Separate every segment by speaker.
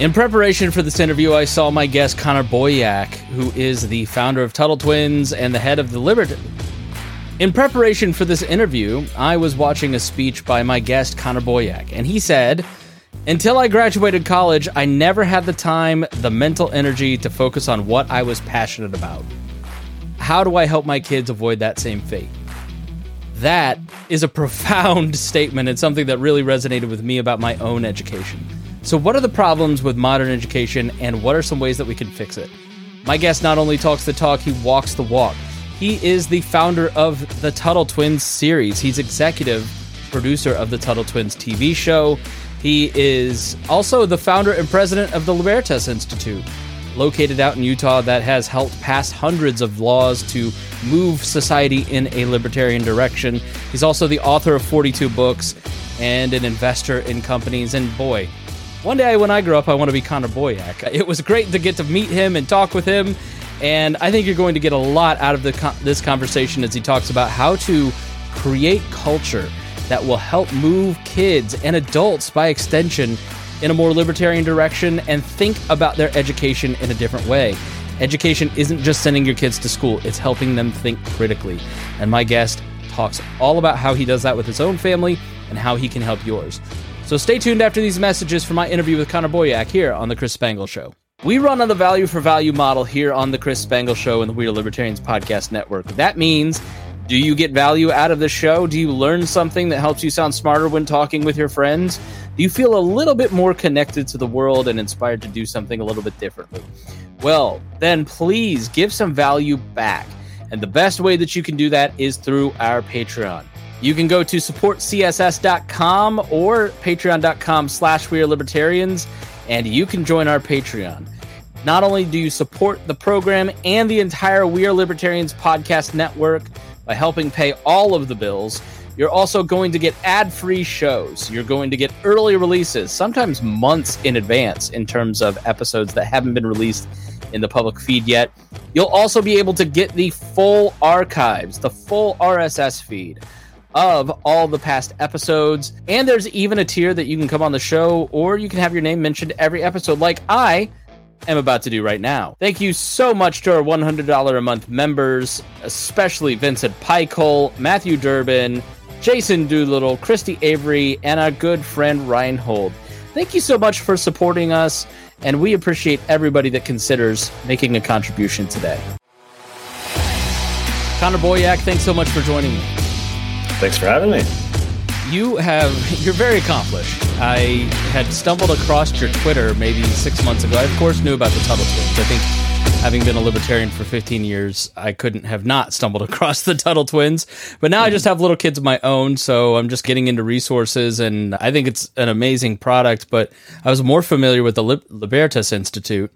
Speaker 1: In preparation for this interview, I saw my guest Connor Boyack, who is the founder of Tuttle Twins and the head of the Liberty. In preparation for this interview, I was watching a speech by my guest Connor Boyack, and he said, Until I graduated college, I never had the time, the mental energy to focus on what I was passionate about. How do I help my kids avoid that same fate? That is a profound statement and something that really resonated with me about my own education. So, what are the problems with modern education, and what are some ways that we can fix it? My guest not only talks the talk, he walks the walk. He is the founder of the Tuttle Twins series. He's executive producer of the Tuttle Twins TV show. He is also the founder and president of the Libertas Institute, located out in Utah, that has helped pass hundreds of laws to move society in a libertarian direction. He's also the author of 42 books and an investor in companies. And boy, one day when I grow up, I want to be Connor Boyack. It was great to get to meet him and talk with him, and I think you're going to get a lot out of the, this conversation as he talks about how to create culture that will help move kids and adults by extension in a more libertarian direction and think about their education in a different way. Education isn't just sending your kids to school, it's helping them think critically. And my guest talks all about how he does that with his own family and how he can help yours. So stay tuned after these messages for my interview with Connor Boyack here on The Chris Spangle Show. We run on the value for value model here on The Chris Spangle Show and the We Are Libertarians Podcast Network. That means do you get value out of the show? Do you learn something that helps you sound smarter when talking with your friends? Do you feel a little bit more connected to the world and inspired to do something a little bit differently? Well, then please give some value back. And the best way that you can do that is through our Patreon. You can go to supportcss.com or patreon.com slash we are libertarians, and you can join our Patreon. Not only do you support the program and the entire We Are Libertarians podcast network by helping pay all of the bills, you're also going to get ad free shows. You're going to get early releases, sometimes months in advance, in terms of episodes that haven't been released in the public feed yet. You'll also be able to get the full archives, the full RSS feed of all the past episodes. And there's even a tier that you can come on the show or you can have your name mentioned every episode, like I am about to do right now. Thank you so much to our $100 a month members, especially Vincent Pikehole, Matthew Durbin, Jason Doolittle, Christy Avery, and our good friend Reinhold. Thank you so much for supporting us, and we appreciate everybody that considers making a contribution today. Connor Boyack, thanks so much for joining me.
Speaker 2: Thanks for having me.
Speaker 1: You have, you're very accomplished. I had stumbled across your Twitter maybe six months ago. I, of course, knew about the Tuttle Twins. I think having been a libertarian for 15 years, I couldn't have not stumbled across the Tuttle Twins. But now I just mm-hmm. have little kids of my own, so I'm just getting into resources, and I think it's an amazing product. But I was more familiar with the Libertas Institute,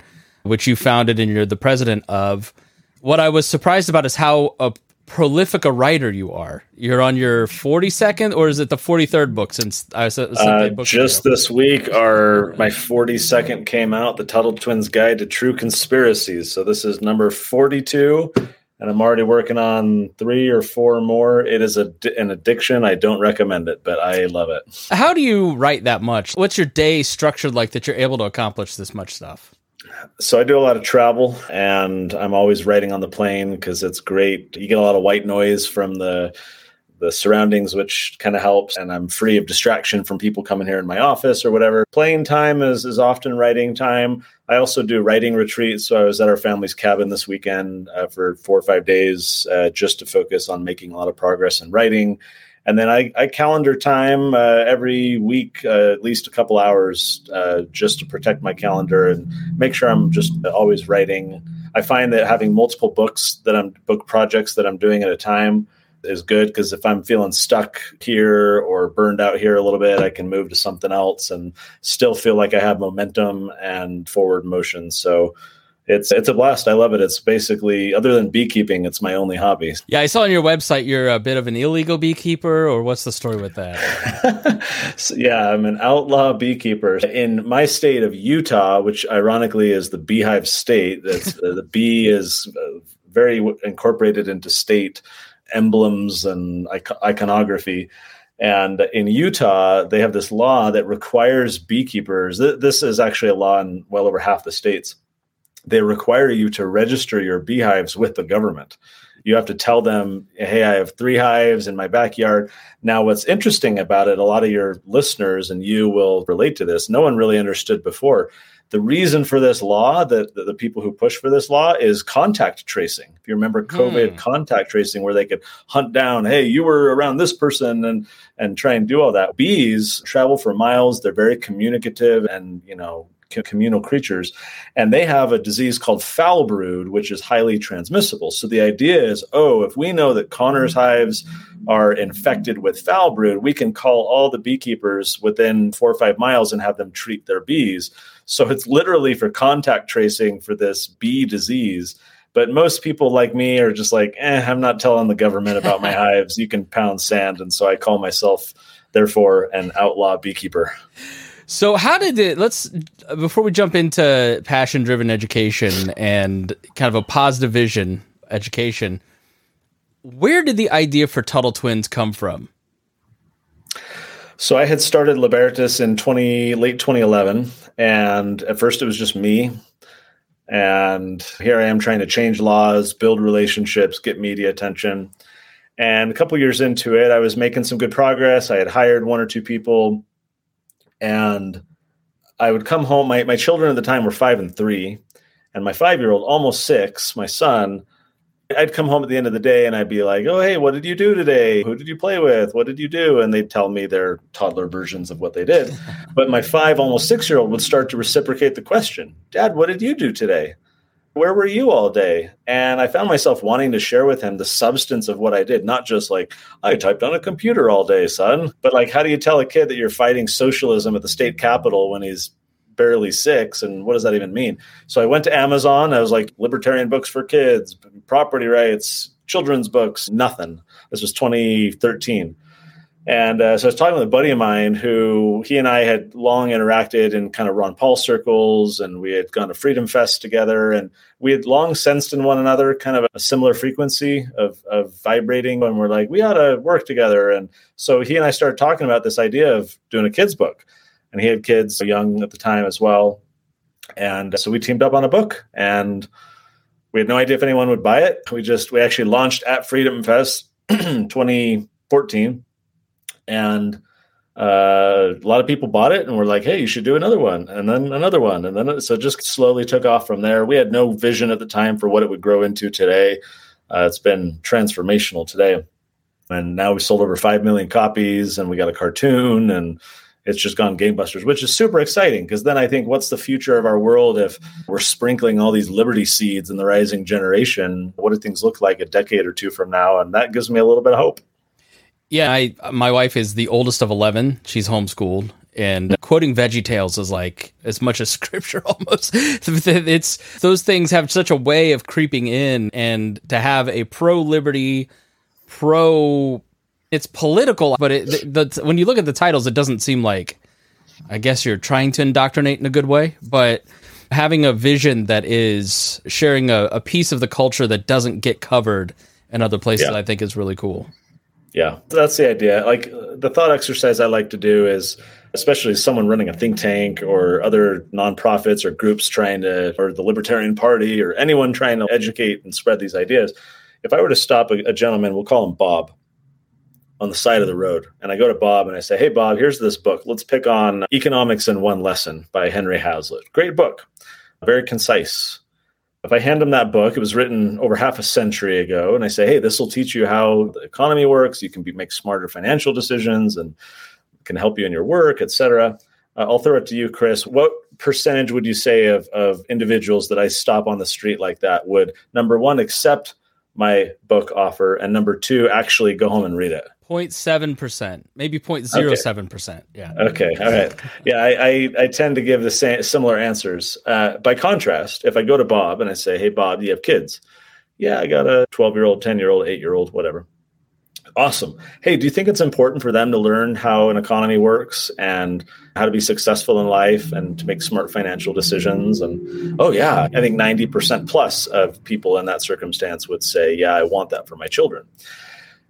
Speaker 1: which you founded and you're the president of. What I was surprised about is how a prolific a writer you are. You're on your 42nd, or is it the 43rd book since I was
Speaker 2: uh, just ago? this week? Our my 42nd came out, the Tuttle Twins Guide to True Conspiracies. So this is number 42, and I'm already working on three or four more. It is a, an addiction. I don't recommend it, but I love it.
Speaker 1: How do you write that much? What's your day structured like that you're able to accomplish this much stuff?
Speaker 2: So I do a lot of travel and I'm always writing on the plane because it's great. You get a lot of white noise from the the surroundings, which kind of helps. And I'm free of distraction from people coming here in my office or whatever. Playing time is, is often writing time. I also do writing retreats. So I was at our family's cabin this weekend uh, for four or five days uh, just to focus on making a lot of progress in writing and then I, I calendar time uh, every week, uh, at least a couple hours, uh, just to protect my calendar and make sure I'm just always writing. I find that having multiple books that I'm book projects that I'm doing at a time is good because if I'm feeling stuck here or burned out here a little bit, I can move to something else and still feel like I have momentum and forward motion. So it's it's a blast. I love it. It's basically other than beekeeping, it's my only hobby.
Speaker 1: Yeah, I saw on your website you're a bit of an illegal beekeeper, or what's the story with that?
Speaker 2: so, yeah, I'm an outlaw beekeeper in my state of Utah, which ironically is the beehive state. That's uh, the bee is uh, very incorporated into state emblems and iconography And in Utah, they have this law that requires beekeepers. Th- this is actually a law in well over half the states. They require you to register your beehives with the government. You have to tell them, hey, I have three hives in my backyard. Now, what's interesting about it, a lot of your listeners and you will relate to this. No one really understood before the reason for this law, that the, the, people who push for this law, is contact tracing. If you remember COVID hmm. contact tracing, where they could hunt down, hey, you were around this person, and and try and do all that. Bees travel for miles. They're very communicative, and you know communal creatures, and they have a disease called foul brood, which is highly transmissible. So the idea is, oh, if we know that Connor's hives are infected with foul brood, we can call all the beekeepers within four or five miles and have them treat their bees. So it's literally for contact tracing for this bee disease. But most people like me are just like, eh, I'm not telling the government about my hives. You can pound sand. And so I call myself, therefore, an outlaw beekeeper.
Speaker 1: So how did it let's before we jump into passion driven education and kind of a positive vision education, where did the idea for Tuttle Twins come from?
Speaker 2: So I had started Libertas in 20 late 2011 and at first it was just me and here I am trying to change laws, build relationships, get media attention. And a couple years into it, I was making some good progress. I had hired one or two people and I would come home. My, my children at the time were five and three, and my five year old, almost six, my son, I'd come home at the end of the day and I'd be like, "Oh, hey, what did you do today? Who did you play with? What did you do?" And they'd tell me their toddler versions of what they did. but my five, almost six year old would start to reciprocate the question, "Dad, what did you do today? Where were you all day?" And I found myself wanting to share with him the substance of what I did, not just like I typed on a computer all day, son, but like how do you tell a kid that you're fighting socialism at the state capitol when he's barely six? And what does that even mean? So i went to amazon. I was like libertarian books for kids property rights children's books nothing. This was 2013 and uh, so i was talking with a buddy of mine who he and i had long interacted in kind of ron paul circles and we had gone to freedom fest together and we had long sensed in one another kind of a similar frequency of, of vibrating and we're like we ought to work together and so he and i started talking about this idea of doing a kids book and he had kids young at the time as well. And so we teamed up on a book and we had no idea if anyone would buy it. We just, we actually launched at Freedom Fest 2014 and uh, a lot of people bought it and were like, "Hey, you should do another one," and then another one, and then so just slowly took off from there. We had no vision at the time for what it would grow into today. Uh, it's been transformational today, and now we sold over five million copies, and we got a cartoon, and it's just gone gangbusters, which is super exciting because then I think what's the future of our world if we're sprinkling all these liberty seeds in the rising generation? What do things look like a decade or two from now? And that gives me a little bit of hope.
Speaker 1: Yeah, I my wife is the oldest of 11. She's homeschooled and quoting veggie tales is like as much as scripture almost it's those things have such a way of creeping in and to have a pro liberty pro it's political, but it, the, the, when you look at the titles, it doesn't seem like. I guess you're trying to indoctrinate in a good way, but having a vision that is sharing a, a piece of the culture that doesn't get covered in other places, yeah. I think is really cool.
Speaker 2: Yeah, that's the idea. Like the thought exercise I like to do is, especially someone running a think tank or other nonprofits or groups trying to, or the Libertarian Party or anyone trying to educate and spread these ideas. If I were to stop a, a gentleman, we'll call him Bob on the side of the road. And I go to Bob and I say, Hey, Bob, here's this book. Let's pick on Economics in One Lesson by Henry Hazlitt. Great book, very concise. If I hand them that book, it was written over half a century ago, and I say, Hey, this will teach you how the economy works. You can be, make smarter financial decisions and can help you in your work, etc. Uh, I'll throw it to you, Chris. What percentage would you say of, of individuals that I stop on the street like that would, number one, accept my book offer, and number two, actually go home and read it?
Speaker 1: 0.7%, maybe 0.07%. Okay. Yeah.
Speaker 2: Okay. All right. Yeah. I, I, I, tend to give the same similar answers. Uh, by contrast, if I go to Bob and I say, Hey, Bob, do you have kids? Yeah, I got a 12 year old, 10 year old, eight year old, whatever. Awesome. Hey, do you think it's important for them to learn how an economy works and how to be successful in life and to make smart financial decisions? And oh, yeah, I think 90% plus of people in that circumstance would say, Yeah, I want that for my children.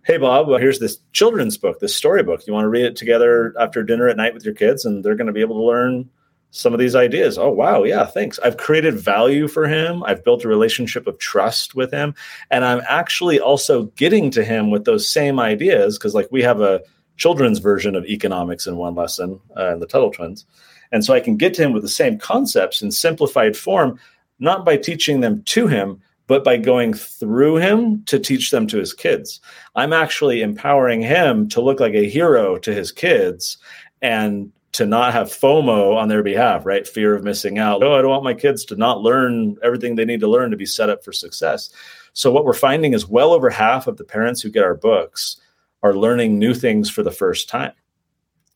Speaker 2: Hey bob well, here's this children's book this storybook. You want to read it together after dinner at night with your kids and they're going to be able to learn some of these ideas. Oh wow yeah thanks. I've created value for him. I've built a relationship of trust with him. And i'm actually also getting to him with those same ideas because like we have a children's version of economics in one lesson uh, in the tuttle twins. And so i can get to him with the same concepts in simplified form not by teaching them to him but by going through him to teach them to his kids. I'm actually empowering him to look like a hero to his kids and to not have FOMO on their behalf, right? Fear of missing out. Oh, I don't want my kids to not learn everything they need to learn to be set up for success. So, what we're finding is well over half of the parents who get our books are learning new things for the first time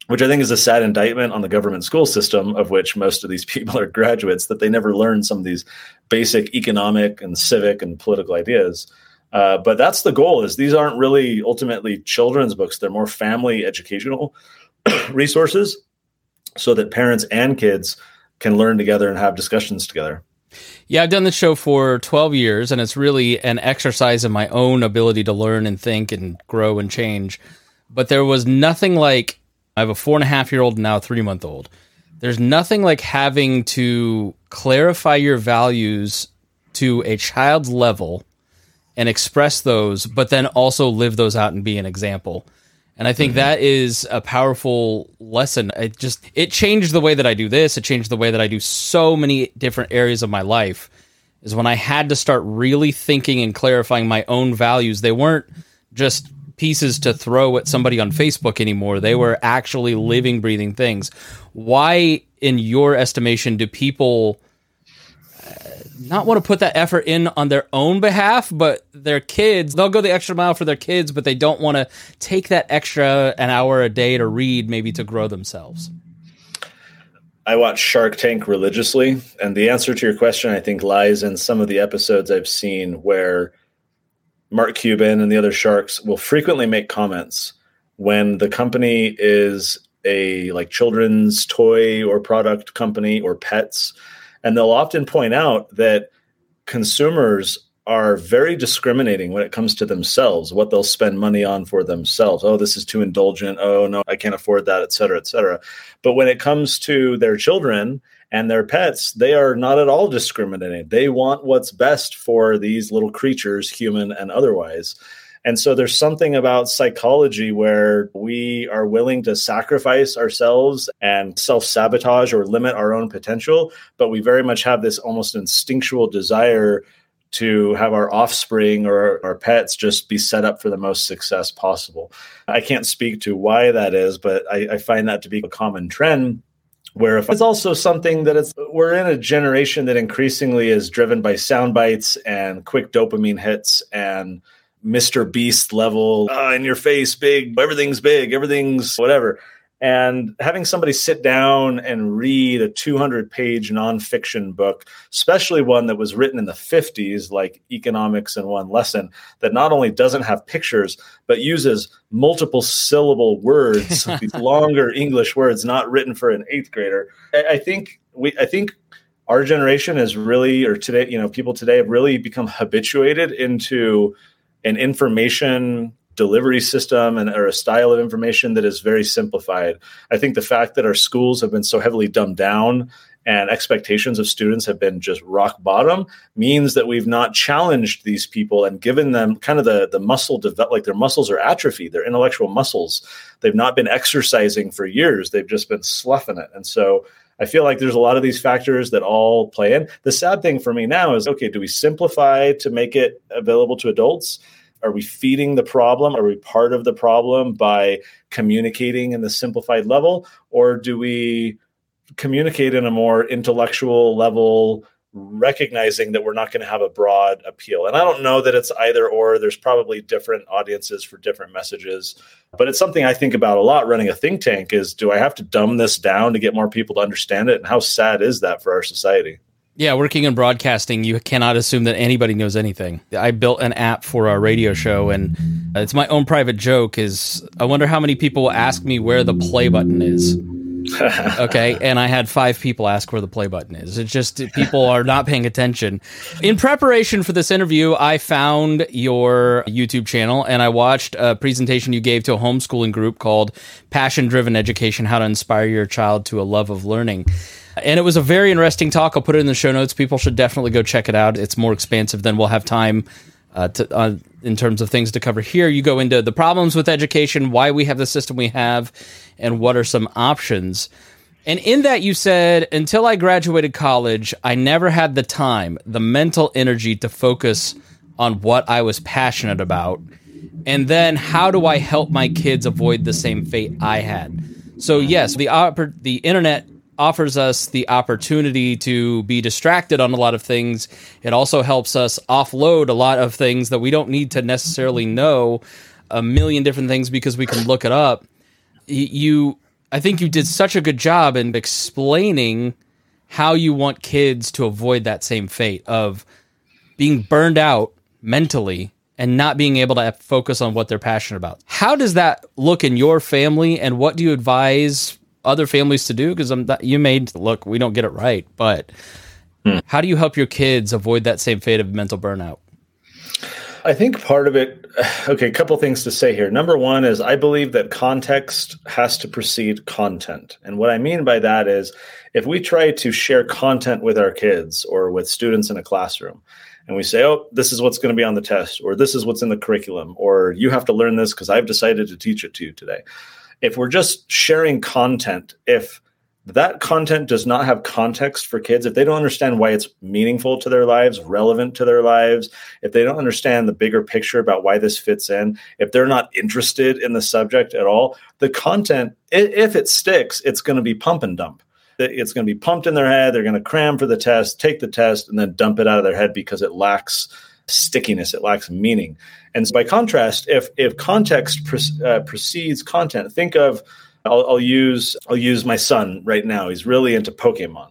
Speaker 2: which I think is a sad indictment on the government school system, of which most of these people are graduates, that they never learn some of these basic economic and civic and political ideas. Uh, but that's the goal: is these aren't really ultimately children's books; they're more family educational resources, so that parents and kids can learn together and have discussions together.
Speaker 1: Yeah, I've done the show for 12 years, and it's really an exercise in my own ability to learn and think and grow and change. But there was nothing like I have a four and a half year old and now a three month old. There's nothing like having to clarify your values to a child's level and express those, but then also live those out and be an example. And I think mm-hmm. that is a powerful lesson. It just it changed the way that I do this. It changed the way that I do so many different areas of my life. Is when I had to start really thinking and clarifying my own values. They weren't just pieces to throw at somebody on Facebook anymore. They were actually living, breathing things. Why, in your estimation, do people uh, not want to put that effort in on their own behalf, but their kids, they'll go the extra mile for their kids, but they don't want to take that extra an hour a day to read, maybe to grow themselves?
Speaker 2: I watch Shark Tank religiously, and the answer to your question, I think, lies in some of the episodes I've seen where Mark Cuban and the other sharks will frequently make comments when the company is a like children's toy or product company or pets and they'll often point out that consumers are very discriminating when it comes to themselves what they'll spend money on for themselves oh this is too indulgent oh no i can't afford that et cetera et cetera but when it comes to their children and their pets, they are not at all discriminating. They want what's best for these little creatures, human and otherwise. And so there's something about psychology where we are willing to sacrifice ourselves and self sabotage or limit our own potential, but we very much have this almost instinctual desire to have our offspring or our pets just be set up for the most success possible. I can't speak to why that is, but I, I find that to be a common trend where if it's also something that it's we're in a generation that increasingly is driven by sound bites and quick dopamine hits and Mr. Beast level uh, in your face, big, everything's big, everything's whatever. And having somebody sit down and read a 200 page nonfiction book, especially one that was written in the 50s, like Economics in One Lesson, that not only doesn't have pictures, but uses multiple syllable words, these longer English words not written for an eighth grader. I think we, I think our generation is really, or today, you know, people today have really become habituated into an information delivery system and or a style of information that is very simplified. I think the fact that our schools have been so heavily dumbed down and expectations of students have been just rock bottom means that we've not challenged these people and given them kind of the the muscle develop like their muscles are atrophied their intellectual muscles they've not been exercising for years they've just been sloughing it and so I feel like there's a lot of these factors that all play in. The sad thing for me now is okay, do we simplify to make it available to adults? Are we feeding the problem? Are we part of the problem by communicating in the simplified level? Or do we communicate in a more intellectual level, recognizing that we're not going to have a broad appeal? And I don't know that it's either or. There's probably different audiences for different messages. But it's something I think about a lot running a think tank is do I have to dumb this down to get more people to understand it? And how sad is that for our society?
Speaker 1: Yeah, working in broadcasting, you cannot assume that anybody knows anything. I built an app for our radio show, and uh, it's my own private joke. Is I wonder how many people will ask me where the play button is. okay. And I had five people ask where the play button is. It's just people are not paying attention. In preparation for this interview, I found your YouTube channel and I watched a presentation you gave to a homeschooling group called Passion Driven Education How to Inspire Your Child to a Love of Learning. And it was a very interesting talk. I'll put it in the show notes. People should definitely go check it out. It's more expansive than we'll have time uh, to, uh, in terms of things to cover here. You go into the problems with education, why we have the system we have, and what are some options. And in that, you said, until I graduated college, I never had the time, the mental energy to focus on what I was passionate about. And then, how do I help my kids avoid the same fate I had? So, yes, the, the internet offers us the opportunity to be distracted on a lot of things. It also helps us offload a lot of things that we don't need to necessarily know a million different things because we can look it up. You, I think you did such a good job in explaining how you want kids to avoid that same fate of being burned out mentally and not being able to focus on what they're passionate about. How does that look in your family and what do you advise other families to do? Because I'm you made look, we don't get it right, but hmm. how do you help your kids avoid that same fate of mental burnout?
Speaker 2: I think part of it, okay, a couple things to say here. Number one is I believe that context has to precede content. And what I mean by that is if we try to share content with our kids or with students in a classroom, and we say, oh, this is what's going to be on the test, or this is what's in the curriculum, or you have to learn this because I've decided to teach it to you today if we're just sharing content, if that content does not have context for kids, if they don't understand why it's meaningful to their lives, relevant to their lives, if they don't understand the bigger picture about why this fits in, if they're not interested in the subject at all, the content, if it sticks, it's going to be pump and dump. It's going to be pumped in their head. They're going to cram for the test, take the test, and then dump it out of their head because it lacks stickiness, it lacks meaning. And so by contrast, if if context pre- uh, precedes content, think of I'll, I'll use I'll use my son right now. He's really into Pokemon.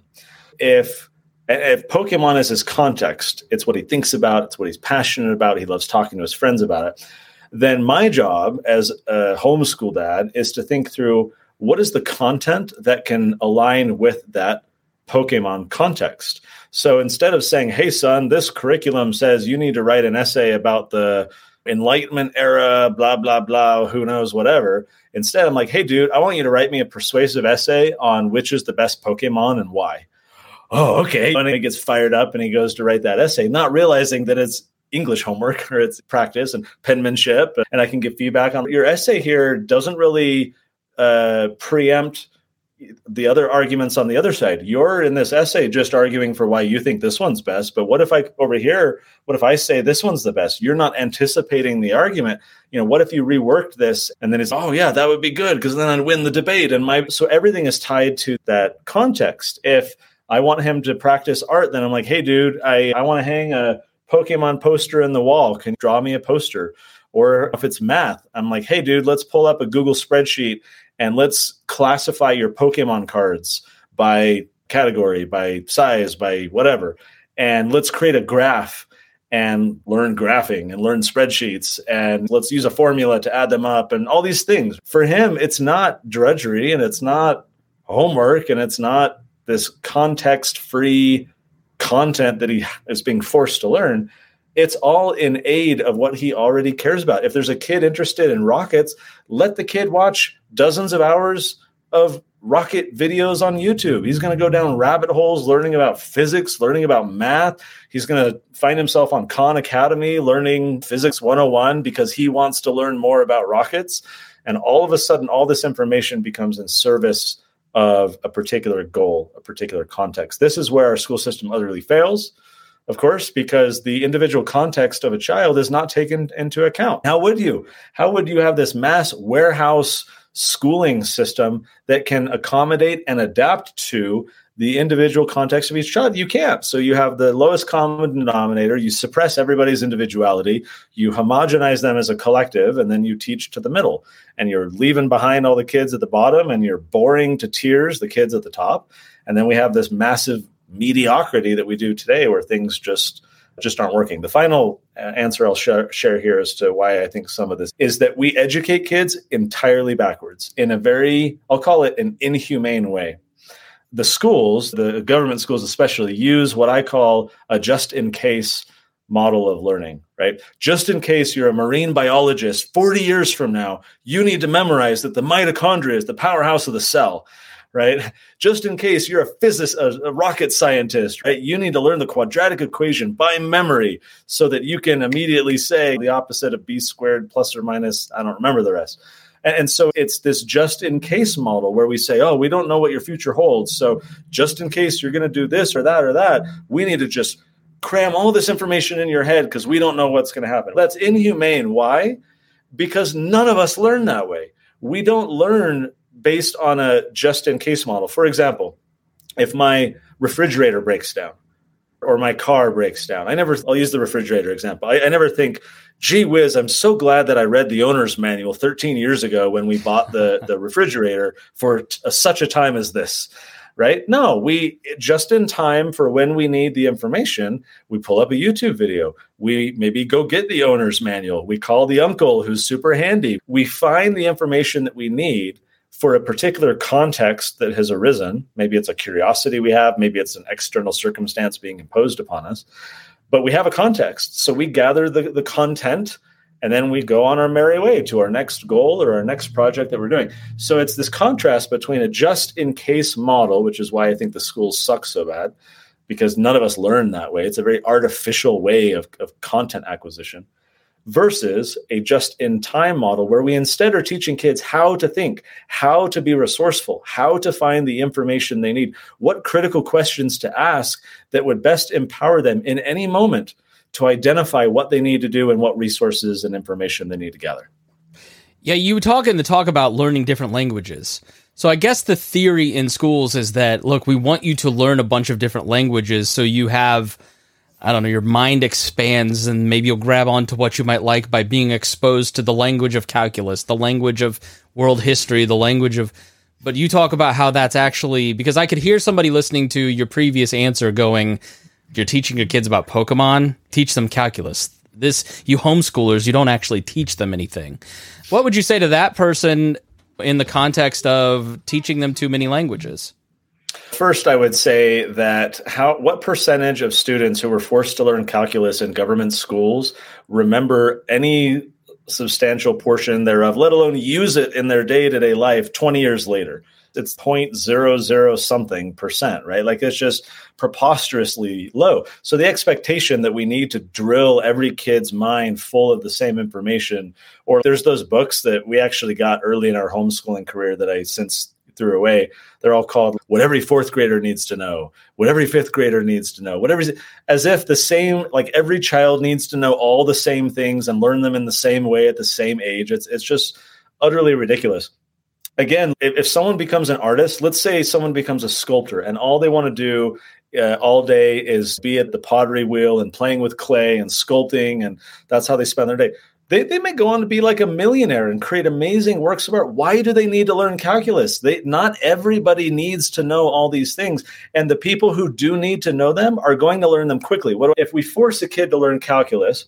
Speaker 2: If if Pokemon is his context, it's what he thinks about, it's what he's passionate about, he loves talking to his friends about it, then my job as a homeschool dad is to think through what is the content that can align with that Pokemon context. So instead of saying, hey, son, this curriculum says you need to write an essay about the Enlightenment era, blah, blah, blah, who knows, whatever. Instead, I'm like, hey, dude, I want you to write me a persuasive essay on which is the best Pokemon and why. Oh, okay. And he gets fired up and he goes to write that essay, not realizing that it's English homework or it's practice and penmanship. And I can give feedback on your essay here doesn't really uh, preempt the other arguments on the other side. You're in this essay just arguing for why you think this one's best. But what if I over here, what if I say this one's the best? You're not anticipating the argument. You know, what if you reworked this and then it's, oh yeah, that would be good because then I'd win the debate. And my so everything is tied to that context. If I want him to practice art, then I'm like, hey dude, I, I want to hang a Pokemon poster in the wall. Can you draw me a poster? Or if it's math, I'm like, hey dude, let's pull up a Google spreadsheet and let's classify your Pokemon cards by category, by size, by whatever. And let's create a graph and learn graphing and learn spreadsheets and let's use a formula to add them up and all these things. For him, it's not drudgery and it's not homework and it's not this context free content that he is being forced to learn it's all in aid of what he already cares about. If there's a kid interested in rockets, let the kid watch dozens of hours of rocket videos on YouTube. He's going to go down rabbit holes learning about physics, learning about math. He's going to find himself on Khan Academy learning physics 101 because he wants to learn more about rockets. And all of a sudden, all this information becomes in service of a particular goal, a particular context. This is where our school system utterly fails of course, because the individual context of a child is not taken into account. How would you? How would you have this mass warehouse schooling system that can accommodate and adapt to the individual context of each child? You can't. So you have the lowest common denominator, you suppress everybody's individuality, you homogenize them as a collective, and then you teach to the middle. And you're leaving behind all the kids at the bottom and you're boring to tears the kids at the top. And then we have this massive mediocrity that we do today where things just just aren't working. The final uh, answer I'll share, share here as to why I think some of this is that we educate kids entirely backwards in a very, I'll call it an inhumane way. The schools, the government schools especially, use what I call a just in case model of learning, right? Just in case you're a marine biologist 40 years from now, you need to memorize that the mitochondria is the powerhouse of the cell right? Just in case you're a physicist, a, rocket scientist, right? You need to learn the quadratic equation by memory so that you can immediately say the opposite of b squared plus or minus, I don't remember the rest. And so it's this just in case model where we say, oh, we don't know what your future holds. So just in case you're going to do this or that or that, we need to just cram all this information in your head because we don't know what's going to happen. That's inhumane. Why? Because none of us learn that way. We don't learn based on a just in case model. For example, if my refrigerator breaks down or my car breaks down, I never, I'll use the refrigerator example. I, I never think, gee whiz, I'm so glad that I read the owner's manual 13 years ago when we bought the, the refrigerator for t- such a time as this right? No, we just in time for when we need the information, we pull up a YouTube video. We maybe go get the owner's manual. We call the uncle who's super handy. We find the information that we need for a particular context that has arisen. Maybe it's a curiosity we have, maybe it's an external circumstance being imposed upon us, but we have a context. So we gather the, the content and then we go on our merry way to our next goal or our next project that we're doing. So it's this contrast between a just in case model, which is why I think the schools suck so bad, because none of us learn that way. It's a very artificial way of, of content acquisition versus a just in time model where we instead are teaching kids how to think, how to be resourceful, how to find the information they need, what critical questions to ask that would best empower them in any moment to identify what they need to do and what resources and information they need to gather.
Speaker 1: Yeah, you talk in the talk about learning different languages. So I guess the theory in schools is that look, we want you to learn a bunch of different languages so you have I don't know, your mind expands and maybe you'll grab onto what you might like by being exposed to the language of calculus, the language of world history, the language of. But you talk about how that's actually because I could hear somebody listening to your previous answer going, You're teaching your kids about Pokemon, teach them calculus. This, you homeschoolers, you don't actually teach them anything. What would you say to that person in the context of teaching them too many languages?
Speaker 2: First, I would say that how what percentage of students who were forced to learn calculus in government schools remember any substantial portion thereof, let alone use it in their day-to-day life 20 years later? It's 0.00 something percent, right? Like it's just preposterously low. So the expectation that we need to drill every kid's mind full of the same information, or there's those books that we actually got early in our homeschooling career that I since threw away. They're all called what every fourth grader needs to know, what every fifth grader needs to know, whatever, as if the same, like every child needs to know all the same things and learn them in the same way at the same age. It's, it's just utterly ridiculous. Again, if, if someone becomes an artist, let's say someone becomes a sculptor and all they want to do uh, all day is be at the pottery wheel and playing with clay and sculpting, and that's how they spend their day they, they may go on to be like a millionaire and create amazing works of art. Why do they need to learn calculus? They not everybody needs to know all these things. And the people who do need to know them are going to learn them quickly. What if we force a kid to learn calculus?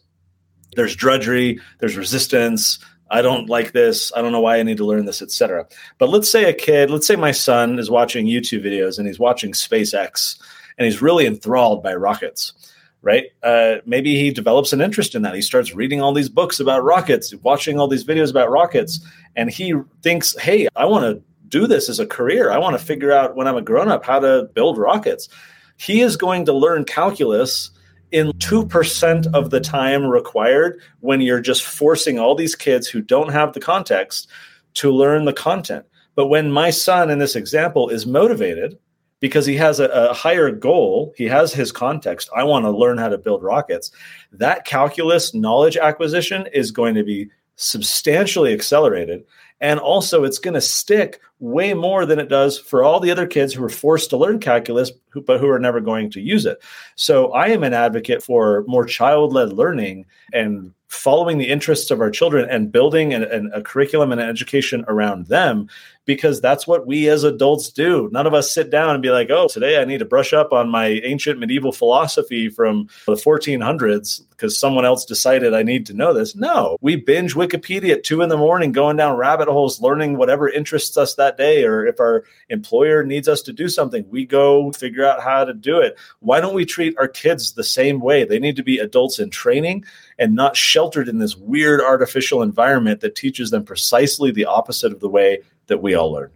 Speaker 2: There's drudgery, there's resistance. I don't like this. I don't know why I need to learn this, etc. But let's say a kid, let's say my son is watching YouTube videos and he's watching SpaceX and he's really enthralled by rockets right? Uh, maybe he develops an interest in that. He starts reading all these books about rockets, watching all these videos about rockets, and he thinks, hey, I want to do this as a career. I want to figure out when I'm a grown up how to build rockets. He is going to learn calculus in 2% of the time required when you're just forcing all these kids who don't have the context to learn the content. But when my son in this example is motivated, because he has a, a, higher goal. He has his context. I want to learn how to build rockets. That calculus knowledge acquisition is going to be substantially accelerated. And also, it's going to stick way more than it does for all the other kids who are forced to learn calculus, who, but who are never going to use it. So, I am an advocate for more child led learning and following the interests of our children and building an, an, a curriculum and an education around them because that's what we as adults do. None of us sit down and be like, oh, today I need to brush up on my ancient medieval philosophy from the 1400s because someone else decided I need to know this. No, we binge Wikipedia at two in the morning, going down rabbit holes, learning whatever interests us that day. Or if our employer needs us to do something, we go figure out how to do it. Why don't we treat our kids the same way? They need to be adults in training and not sheltered in this weird artificial environment that teaches them precisely the opposite of the way that we all learn.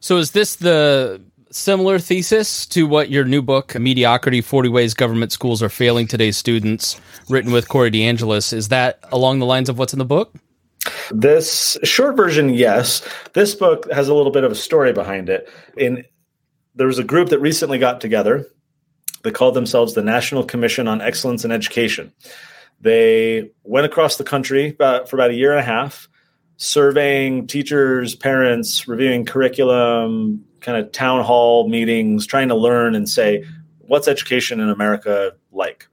Speaker 1: So, is this the similar thesis to what your new book, Mediocrity 40 Ways Government Schools Are Failing Today's Students, written with Corey DeAngelis? Is that along the lines of what's in the book?
Speaker 2: This short version, yes. This book has a little bit of a story behind it. In there was a group that recently got together. They called themselves the National Commission on Excellence in Education. They went across the country about, for about a year and a half, surveying teachers, parents, reviewing curriculum, kind of town hall meetings, trying to learn and say, what's education in America like?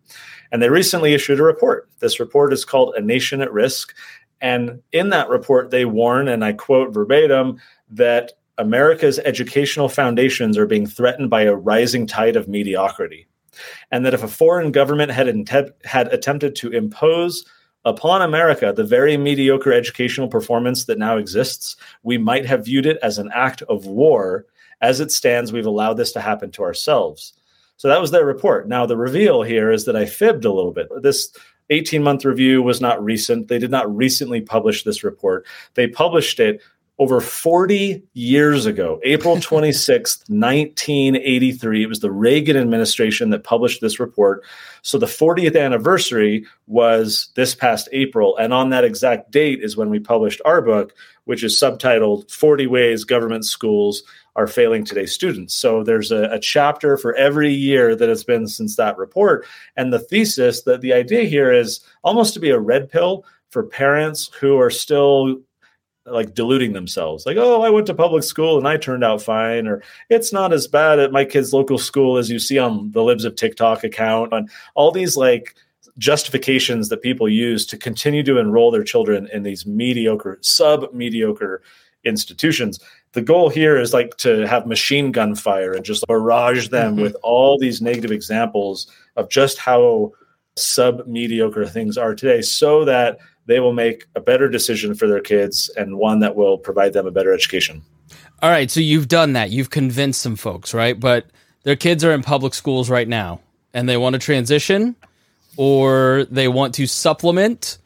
Speaker 2: And they recently issued a report. This report is called A Nation at Risk. And in that report, they warn, and I quote verbatim, that America's educational foundations are being threatened by a rising tide of mediocrity and that if a foreign government had, had attempted to impose upon America the very mediocre educational performance that now exists, we might have viewed it as an act of war. As it stands, we've allowed this to happen to ourselves. So that was their report. Now, the reveal here is that I fibbed a little bit. This 18 month review was not recent. They did not recently publish this report. They published it over 40 years ago, April 26th, 1983. It was the Reagan administration that published this report. So the 40th anniversary was this past April. And on that exact date is when we published our book, which is subtitled 40 Ways Government Schools Are Failing Today's Students. So there's a, a chapter for every year that has been since that report. And the thesis that the idea here is almost to be a red pill for parents who are still like deluding themselves like oh i went to public school and i turned out fine or it's not as bad at my kid's local school as you see on the libs of tiktok account and all these like justifications that people use to continue to enroll their children in these mediocre sub mediocre institutions the goal here is like to have machine gun fire and just barrage them mm-hmm. with all these negative examples of just how sub mediocre things are today so that they will make a better decision for their kids and one that will provide them a better education.
Speaker 1: All right, so you've done that. You've convinced some folks, right? But their kids are in public schools right now and they want to transition or they want to supplement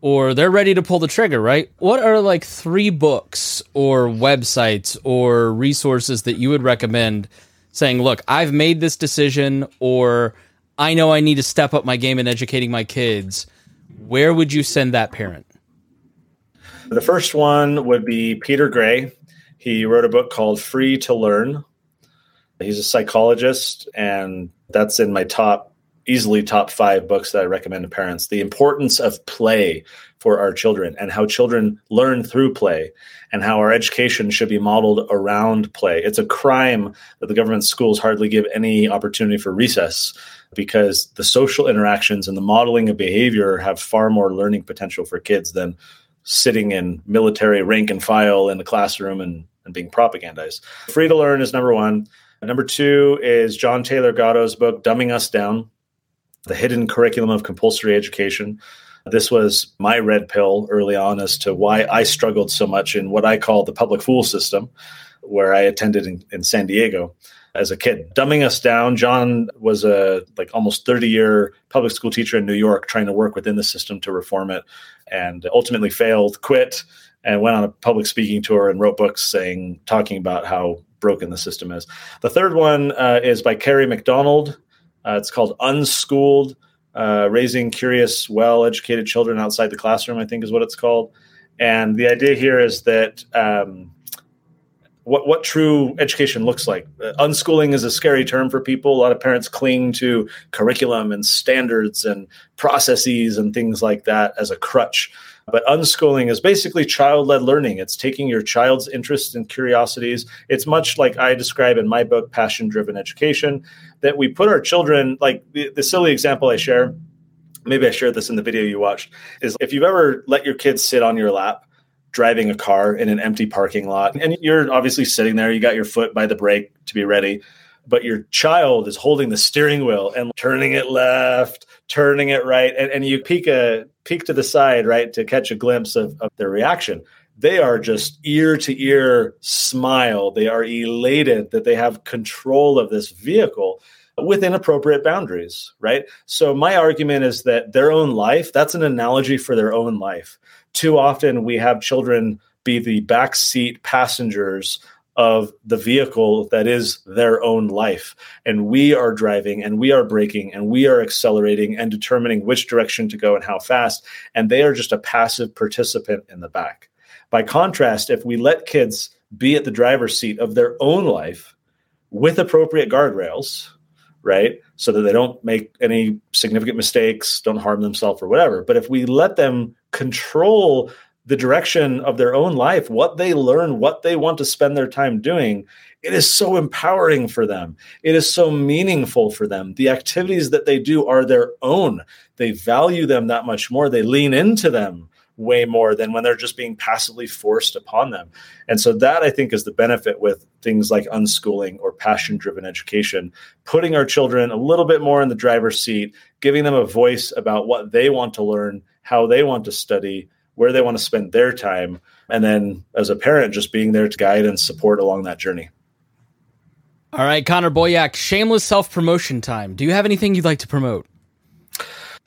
Speaker 1: or they're ready to pull the trigger, right? What are like three books or websites or resources that you would recommend saying, look, I've made this decision or I know I need to step up my game in educating my kids? Where would you send that parent?
Speaker 2: The first one would be Peter Gray. He wrote a book called Free to Learn. He's a psychologist, and that's in my top, easily top five books that I recommend to parents. The importance of play for our children and how children learn through play and how our education should be modeled around play. It's a crime that the government schools hardly give any opportunity for recess because the social interactions and the modeling of behavior have far more learning potential for kids than sitting in military rank and file in the classroom and, and being propagandized. Free to learn is number one. Number two is John Taylor Gatto's book, Dumbing Us Down The Hidden Curriculum of Compulsory Education. This was my red pill early on as to why I struggled so much in what I call the public fool system, where I attended in, in San Diego as a kid. Dumbing us down, John was a like almost 30 year public school teacher in New York trying to work within the system to reform it and ultimately failed, quit, and went on a public speaking tour and wrote books saying, talking about how broken the system is. The third one uh, is by Kerry McDonald. Uh, it's called Unschooled uh, Raising Curious, Well Educated Children Outside the Classroom, I think is what it's called. And the idea here is that um, what what true education looks like. Uh, unschooling is a scary term for people. A lot of parents cling to curriculum and standards and processes and things like that as a crutch. But unschooling is basically child led learning. It's taking your child's interests and curiosities. It's much like I describe in my book, Passion Driven Education, that we put our children, like the, the silly example I share, maybe I shared this in the video you watched, is if you've ever let your kids sit on your lap driving a car in an empty parking lot, and you're obviously sitting there, you got your foot by the brake to be ready but your child is holding the steering wheel and turning it left, turning it right, and, and you peek a peek to the side, right, to catch a glimpse of, of their reaction. They are just ear to ear smile. They are elated that they have control of this vehicle within appropriate boundaries, right? So my argument is that their own life, that's an analogy for their own life. Too often we have children be the backseat passengers of the vehicle that is their own life. And we are driving and we are braking and we are accelerating and determining which direction to go and how fast. And they are just a passive participant in the back. By contrast, if we let kids be at the driver's seat of their own life with appropriate guardrails, right? So that they don't make any significant mistakes, don't harm themselves or whatever. But if we let them control the direction of their own life, what they learn, what they want to spend their time doing, it is so empowering for them. It is so meaningful for them. The activities that they do are their own. They value them that much more. They lean into them way more than when they're just being passively forced upon them. And so that I think is the benefit with things like unschooling or passion driven education, putting our children a little bit more in the driver's seat, giving them a voice about what they want to learn, how they want to study, where they want to spend their time, and then as a parent, just being there to guide and support along that journey.
Speaker 1: All right, Connor Boyack, shameless self promotion time. Do you have anything you'd like to promote?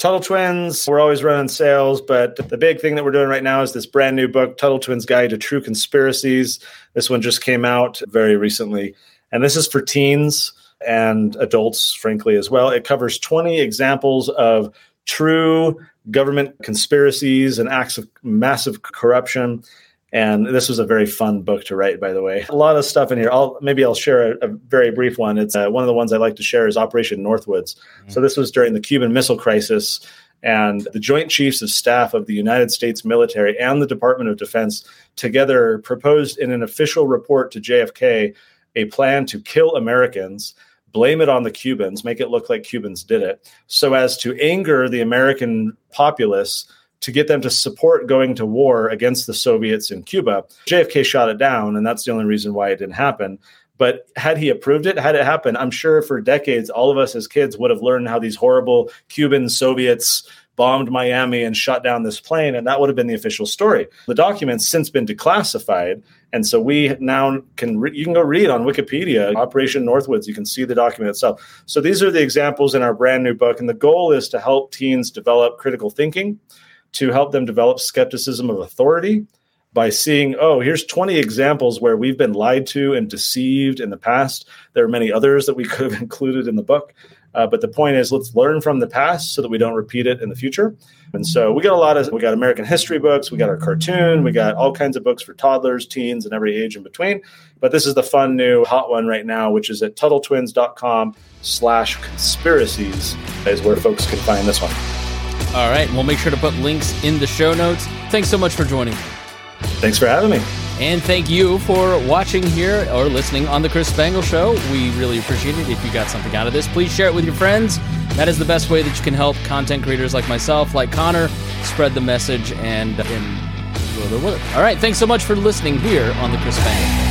Speaker 2: Tuttle Twins, we're always running sales, but the big thing that we're doing right now is this brand new book, Tuttle Twins Guide to True Conspiracies. This one just came out very recently. And this is for teens and adults, frankly, as well. It covers 20 examples of true government conspiracies and acts of massive corruption. And this was a very fun book to write, by the way. A lot of stuff in here. I'll maybe I'll share a, a very brief one. It's uh, one of the ones I like to share is Operation Northwoods. Mm-hmm. So this was during the Cuban Missile Crisis, and the Joint Chiefs of Staff of the United States military and the Department of Defense together proposed in an official report to JFK a plan to kill Americans blame it on the Cubans, make it look like Cubans did it, so as to anger the American populace to get them to support going to war against the Soviets in Cuba. JFK shot it down, and that's the only reason why it didn't happen. But had he approved it, had it happened, I'm sure for decades, all of us as kids would have learned how these horrible Cuban Soviets bombed Miami and shot down this plane, and that would have been the official story. The document's since been declassified, and so we now can re- you can go read on Wikipedia Operation Northwoods. You can see the document itself. So these are the examples in our brand new book, and the goal is to help teens develop critical thinking, to help them develop skepticism of authority by seeing, oh, here's 20 examples where we've been lied to and deceived in the past. There are many others that we could have included in the book. Uh, but the point is, let's learn from the past so that we don't repeat it in the future. And so we got a lot of, we got American history books, we got our cartoon, we got all kinds of books for toddlers, teens, and every age in between. But this is the fun new hot one right now, which is at TuttleTwins.com slash conspiracies is where folks can find this one.
Speaker 1: All right. We'll make sure to put links in the show notes. Thanks so much for joining.
Speaker 2: Thanks for having me.
Speaker 1: And thank you for watching here or listening on The Chris Spangle Show. We really appreciate it. If you got something out of this, please share it with your friends. That is the best way that you can help content creators like myself, like Connor, spread the message and, and all right. Thanks so much for listening here on The Chris Spangle Show.